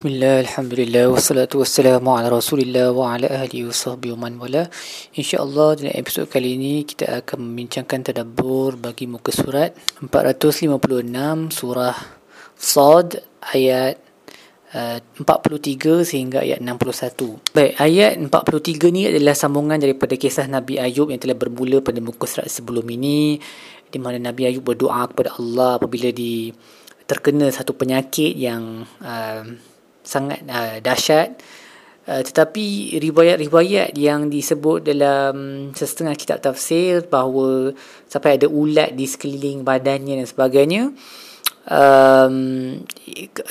Bismillah, Alhamdulillah, wassalatu wassalamu ala rasulillah wa ala ahli wa sahbihi wa man wala. InsyaAllah dalam episod kali ini kita akan membincangkan tadabbur bagi muka surat 456 surah Sad ayat uh, 43 sehingga ayat 61 Baik, ayat 43 ni adalah sambungan daripada kisah Nabi Ayub yang telah bermula pada muka surat sebelum ini di mana Nabi Ayub berdoa kepada Allah apabila di terkena satu penyakit yang uh, sangat uh, dahsyat uh, tetapi riwayat-riwayat yang disebut dalam setengah kitab tafsir bahawa sampai ada ulat di sekeliling badannya dan sebagainya um,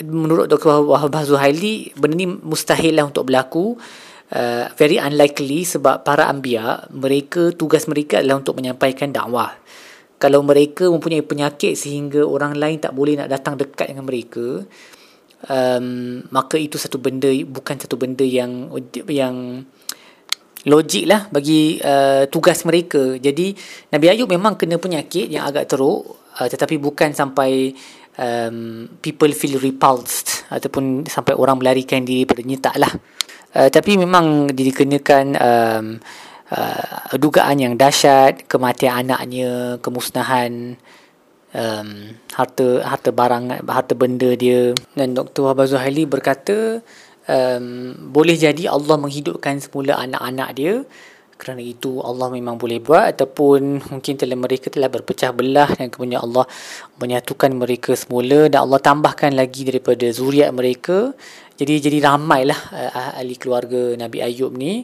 menurut Dr. Wahab Zuhaili benda ni mustahil lah untuk berlaku uh, very unlikely sebab para ambia mereka tugas mereka adalah untuk menyampaikan dakwah kalau mereka mempunyai penyakit sehingga orang lain tak boleh nak datang dekat dengan mereka um, maka itu satu benda bukan satu benda yang yang logik lah bagi uh, tugas mereka. Jadi Nabi Ayub memang kena penyakit yang agak teruk uh, tetapi bukan sampai um, people feel repulsed ataupun sampai orang melarikan diri padanya tak lah. Uh, tapi memang dikenakan um, uh, dugaan yang dahsyat, kematian anaknya, kemusnahan um, harta harta barang harta benda dia. Dan Dr. Wahab Zuhaili berkata um, boleh jadi Allah menghidupkan semula anak-anak dia. Kerana itu Allah memang boleh buat. Ataupun mungkin telah mereka telah berpecah belah dan kemudian Allah menyatukan mereka semula. Dan Allah tambahkan lagi daripada zuriat mereka. Jadi jadi ramailah uh, ahli keluarga Nabi Ayub ni.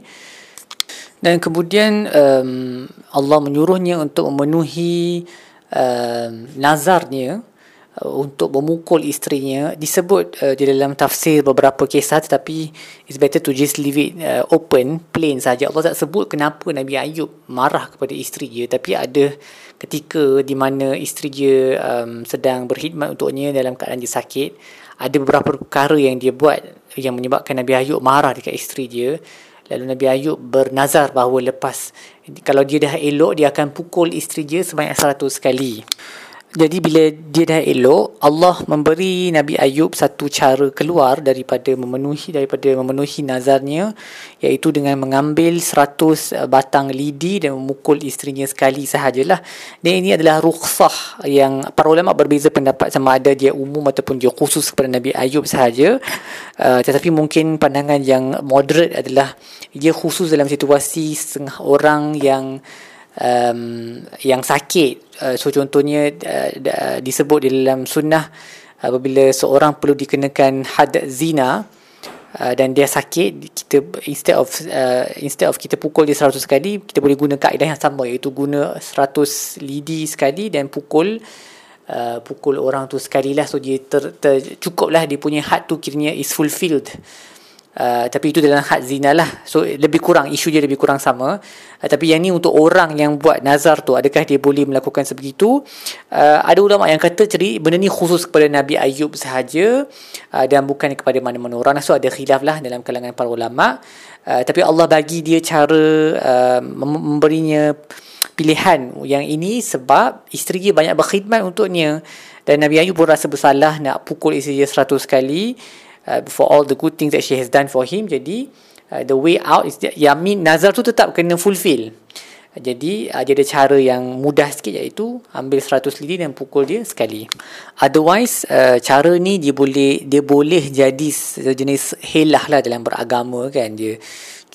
Dan kemudian um, Allah menyuruhnya untuk memenuhi uh, nazarnya uh, untuk memukul isterinya disebut uh, di dalam tafsir beberapa kisah tetapi it's better to just leave it uh, open plain saja. Allah tak sebut kenapa Nabi Ayub marah kepada isteri dia tapi ada ketika di mana isteri dia um, sedang berkhidmat untuknya dalam keadaan dia sakit ada beberapa perkara yang dia buat yang menyebabkan Nabi Ayub marah dekat isteri dia Lalu Nabi Ayub bernazar bahawa lepas kalau dia dah elok dia akan pukul isteri dia sebanyak 100 kali. Jadi bila dia dah elok, Allah memberi Nabi Ayub satu cara keluar daripada memenuhi daripada memenuhi nazarnya iaitu dengan mengambil 100 batang lidi dan memukul isterinya sekali sahajalah. Dan ini adalah rukhsah yang para ulama berbeza pendapat sama ada dia umum ataupun dia khusus kepada Nabi Ayub sahaja. Uh, tetapi mungkin pandangan yang moderate adalah dia khusus dalam situasi setengah orang yang um, yang sakit. Uh, so contohnya uh, disebut di dalam sunnah apabila seorang perlu dikenakan had zina uh, dan dia sakit kita instead of uh, instead of kita pukul dia 100 kali kita boleh guna kaedah yang sama iaitu guna 100 lidi sekali dan pukul uh, pukul orang tu sekali lah so dia ter, ter, cukup lah dia punya had tu kiranya is fulfilled Uh, tapi itu dalam had zina lah. So lebih kurang Isu dia lebih kurang sama. Uh, Tapi yang ni untuk orang yang buat nazar tu Adakah dia boleh melakukan sebegitu? Uh, Ada ulama yang kata ceri Benda ni khusus kepada Nabi Ayub sahaja uh, Dan bukan kepada mana-mana orang. So ada khilaf lah dalam kalangan para ulama. Uh, Tapi Allah bagi dia cara uh, Memberinya pilihan yang ini Sebab isteri dia banyak berkhidmat untuknya. Dan Nabi Ayub pun rasa bersalah Nak pukul isteri dia seratus kali uh, for all the good things that she has done for him. Jadi uh, the way out is that yamin nazar tu tetap kena fulfill. Uh, jadi uh, dia ada cara yang mudah sikit iaitu ambil 100 lidi dan pukul dia sekali. Otherwise uh, cara ni dia boleh dia boleh jadi sejenis helah lah dalam beragama kan dia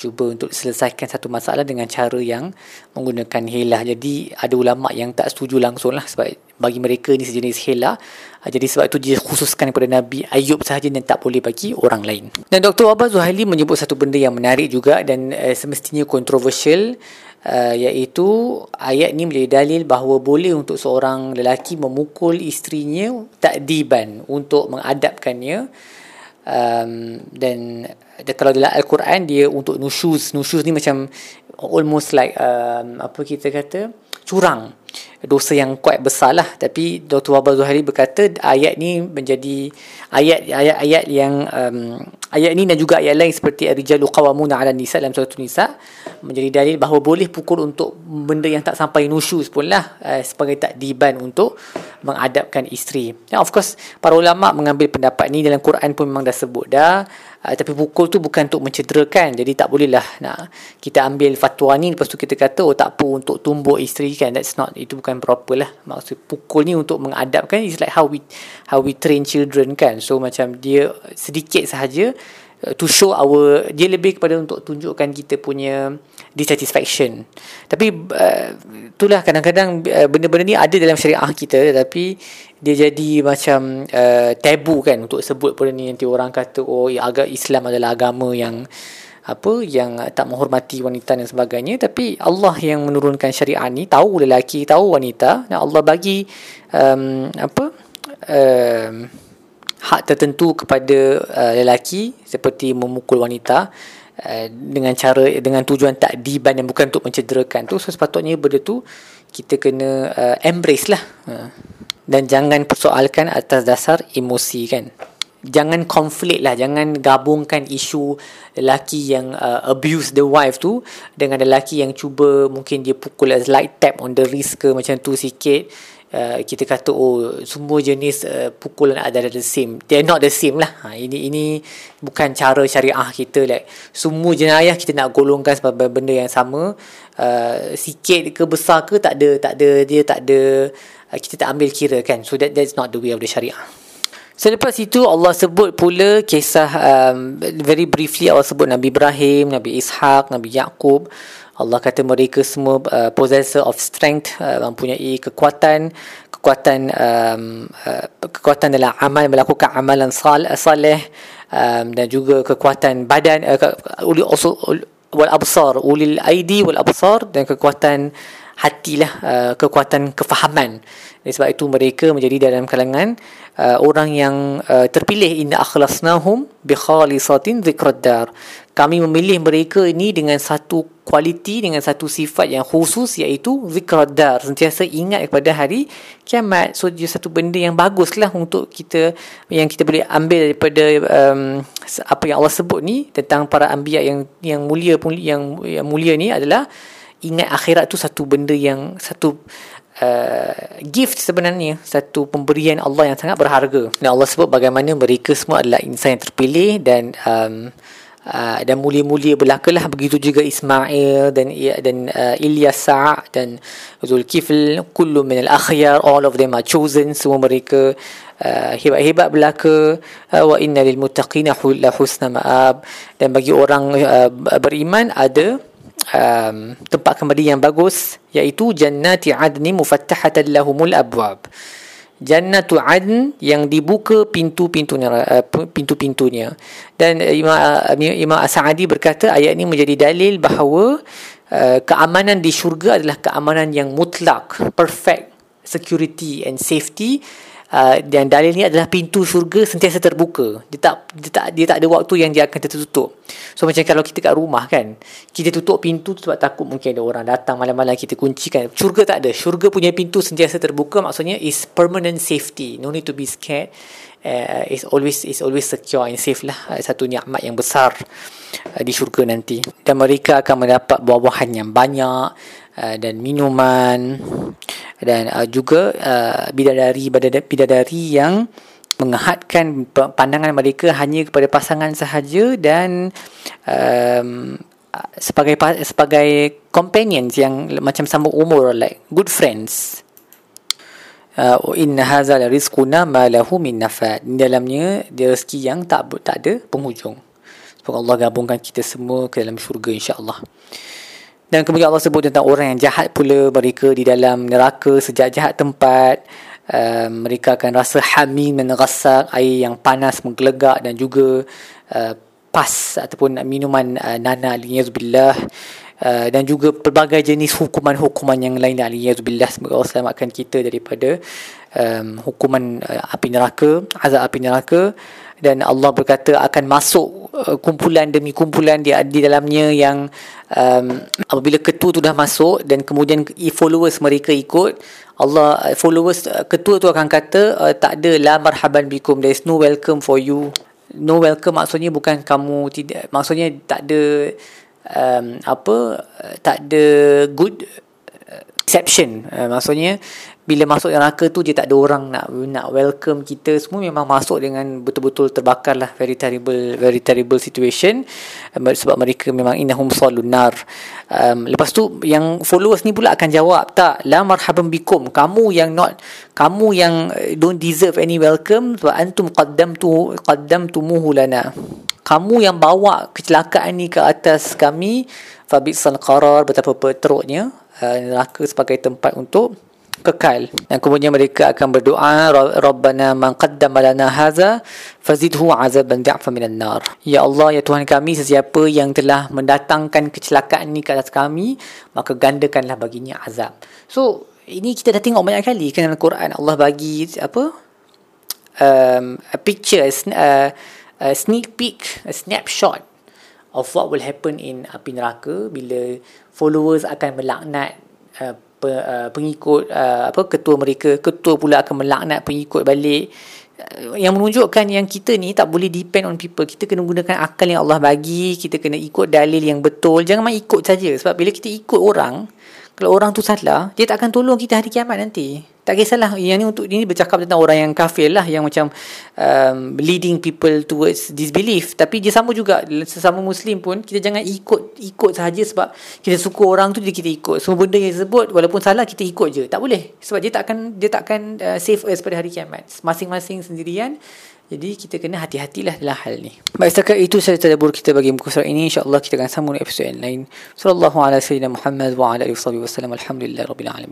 cuba untuk selesaikan satu masalah dengan cara yang menggunakan helah. Jadi ada ulama yang tak setuju langsung lah sebab bagi mereka ni sejenis helah. Ah, jadi sebab itu dia khususkan kepada Nabi Ayub sahaja dan tak boleh bagi orang lain. Dan Dr. Abbas Zuhaili menyebut satu benda yang menarik juga dan uh, semestinya kontroversial uh, iaitu ayat ni menjadi dalil bahawa boleh untuk seorang lelaki memukul isterinya tak diban untuk mengadapkannya um, dan kalau dalam Al-Quran dia untuk nusyuz nusyuz ni macam almost like um, apa kita kata curang dosa yang kuat besar lah tapi Dr. Wabah Zuhari berkata ayat ni menjadi ayat-ayat yang um, ayat ini dan juga ayat lain seperti Ar-Rijalu Qawamuna ala Nisa dalam surah Nisa menjadi dalil bahawa boleh pukul untuk benda yang tak sampai nusyuz pun lah uh, sebagai takdiban untuk mengadapkan isteri. Dan of course para ulama mengambil pendapat ni dalam Quran pun memang dah sebut dah uh, tapi pukul tu bukan untuk mencederakan. Jadi tak boleh lah nak kita ambil fatwa ni. Lepas tu kita kata oh tak apa untuk tumbuk isteri kan. That's not itu bukan proper lah. Maksud pukul ni untuk mengadapkan is like how we how we train children kan. So macam dia sedikit sahaja to show our dia lebih kepada untuk tunjukkan kita punya dissatisfaction. Tapi uh, itulah kadang-kadang uh, benda-benda ni ada dalam syariah kita tapi dia jadi macam uh, tabu kan untuk sebut benda ni. Nanti orang kata oh ya, agak Islam adalah agama yang apa yang tak menghormati wanita dan sebagainya. Tapi Allah yang menurunkan syariat ni tahu lelaki tahu wanita. Dan Allah bagi um, apa um, hak tertentu kepada uh, lelaki seperti memukul wanita uh, dengan cara dengan tujuan tak diban yang bukan untuk mencederakan tu so sepatutnya benda tu kita kena uh, embrace lah. Uh, dan jangan persoalkan atas dasar emosi kan. Jangan konflik lah jangan gabungkan isu lelaki yang uh, abuse the wife tu dengan lelaki yang cuba mungkin dia pukul as light tap on the wrist ke macam tu sikit Uh, kita kata oh semua jenis uh, pukulan adalah the same. They're not the same lah. Ha, ini ini bukan cara syariah kita like semua jenayah kita nak golongkan sebagai benda yang sama. Uh, sikit ke besar ke tak ada tak ada dia tak ada uh, kita tak ambil kira kan? So that that's not the way of the syariah Selepas itu Allah sebut pula kisah um, very briefly Allah sebut Nabi Ibrahim, Nabi Ishaq, Nabi Yaqub. Allah kata mereka semua uh, possessor of strength, uh, mempunyai kekuatan, kekuatan um, uh, kekuatan dalam amal melakukan amalan sal saleh um, dan juga kekuatan badan uh, uli also wal absar ulil aidi wal absar dan kekuatan hatilah uh, kekuatan kefahaman. Dan sebab itu mereka menjadi dalam kalangan uh, orang yang uh, terpilih inna akhlasnahum bi khalisatin dzikraddar kami memilih mereka ini dengan satu kualiti dengan satu sifat yang khusus iaitu zikraddar sentiasa ingat kepada hari kiamat. So dia satu benda yang bagus lah untuk kita yang kita boleh ambil daripada um, apa yang Allah sebut ni tentang para anbiya yang yang mulia pun yang, yang mulia ni adalah ingat akhirat tu satu benda yang satu Uh, gift sebenarnya. Satu pemberian Allah yang sangat berharga. Dan Allah sebut bagaimana mereka semua adalah insan yang terpilih dan um, uh, dan mulia-mulia belakalah begitu juga Ismail dan dan uh, Ilyas Sa' dan Zulkifl. Kullu min al-akhyar all of them are chosen. Semua mereka uh, hebat-hebat belaka uh, wa inna lil muttaqina la husna ma'ab. Dan bagi orang uh, beriman ada um, tempat kembali yang bagus iaitu jannati adni mufattahatan lahumul abwab. Jannatu adn yang dibuka pintu-pintunya uh, pintu-pintunya. Dan Imam Imam As-Sa'di berkata ayat ini menjadi dalil bahawa uh, keamanan di syurga adalah keamanan yang mutlak perfect security and safety Uh, dan dalil ni adalah pintu syurga sentiasa terbuka. Dia tak dia tak dia tak ada waktu yang dia akan tertutup. So macam kalau kita kat rumah kan, kita tutup pintu tu sebab takut mungkin ada orang datang malam-malam kita kuncikan. Syurga tak ada. Syurga punya pintu sentiasa terbuka maksudnya is permanent safety. No need to be scared. Uh, is always is always secure and safe lah. Uh, satu nikmat yang besar uh, di syurga nanti. Dan mereka akan mendapat buah-buahan yang banyak uh, dan minuman dan uh, juga uh, bidadari bidadari yang mengehadkan pandangan mereka hanya kepada pasangan sahaja dan um, sebagai sebagai companions yang macam sama umur like good friends. Uh, inna hadza la rizquna ma lahu min nafad dalamnya dia rezeki yang tak tak ada penghujung. Semoga Allah gabungkan kita semua ke dalam syurga insyaallah dan kemudian Allah sebut tentang orang yang jahat pula. Mereka di dalam neraka sejak jahat tempat uh, mereka akan rasa hamim dan rasak air yang panas menggelegak dan juga uh, pas ataupun minuman uh, nana aliyazubillah uh, dan juga pelbagai jenis hukuman-hukuman yang lain aliyazubillah semoga Allah selamatkan kita daripada um, hukuman uh, api neraka azab api neraka. Dan Allah berkata akan masuk uh, kumpulan demi kumpulan di di dalamnya yang um, apabila ketua tu dah masuk dan kemudian followers mereka ikut Allah uh, followers uh, ketua tu akan kata uh, tak ada la marhaban bikum. There is no welcome for you. No welcome maksudnya bukan kamu tidak maksudnya tak ada um, apa tak ada good exception. Uh, maksudnya bila masuk neraka tu dia tak ada orang nak nak welcome kita semua memang masuk dengan betul-betul terbakar lah. Very terrible very terrible situation. Um, sebab mereka memang innahum salun nar. Um, lepas tu yang followers ni pula akan jawab tak la marhaban bikum. Kamu yang not kamu yang uh, don't deserve any welcome sebab antum qaddamtu qaddamtumuhu lana. Kamu yang bawa kecelakaan ni ke atas kami fabisal qarar betapa teruknya uh, neraka sebagai tempat untuk kekal. Dan kemudian mereka akan berdoa rabbana man qaddama lana hadza fazidhu azaban da'fa minan nar. Ya Allah ya Tuhan kami sesiapa yang telah mendatangkan kecelakaan ni ke atas kami maka gandakanlah baginya azab. So ini kita dah tengok banyak kali kan dalam Quran. Allah bagi apa um, a picture a, a sneak peek a snapshot of what will happen in api neraka bila followers akan melaknat uh, uh, pengikut uh, apa ketua mereka ketua pula akan melaknat pengikut balik. Uh, yang menunjukkan yang kita ni tak boleh depend on people. Kita kena gunakan akal yang Allah bagi kita kena ikut dalil yang betul. Jangan main ikut saja. Sebab bila kita ikut orang kalau orang tu salah dia tak akan tolong kita hari kiamat nanti. Tak kisahlah yang ni untuk ini bercakap tentang orang yang kafir lah yang macam um, leading people towards disbelief. Tapi dia sama juga sesama muslim pun kita jangan ikut ikut sahaja sebab kita suka orang tu jadi kita ikut. Semua benda yang disebut walaupun salah kita ikut je. Tak boleh. Sebab dia tak akan dia tak akan uh, save us pada hari kiamat. Masing-masing sendirian jadi kita kena hati-hatilah dalam hal ni. Baik setakat itu saya tadabbur kita bagi muka surat ini. InsyaAllah kita akan sambung episod yang lain. Sallallahu alaihi wa Muhammad wa ala alihi wa. Alhamdulillah rabbil alamin.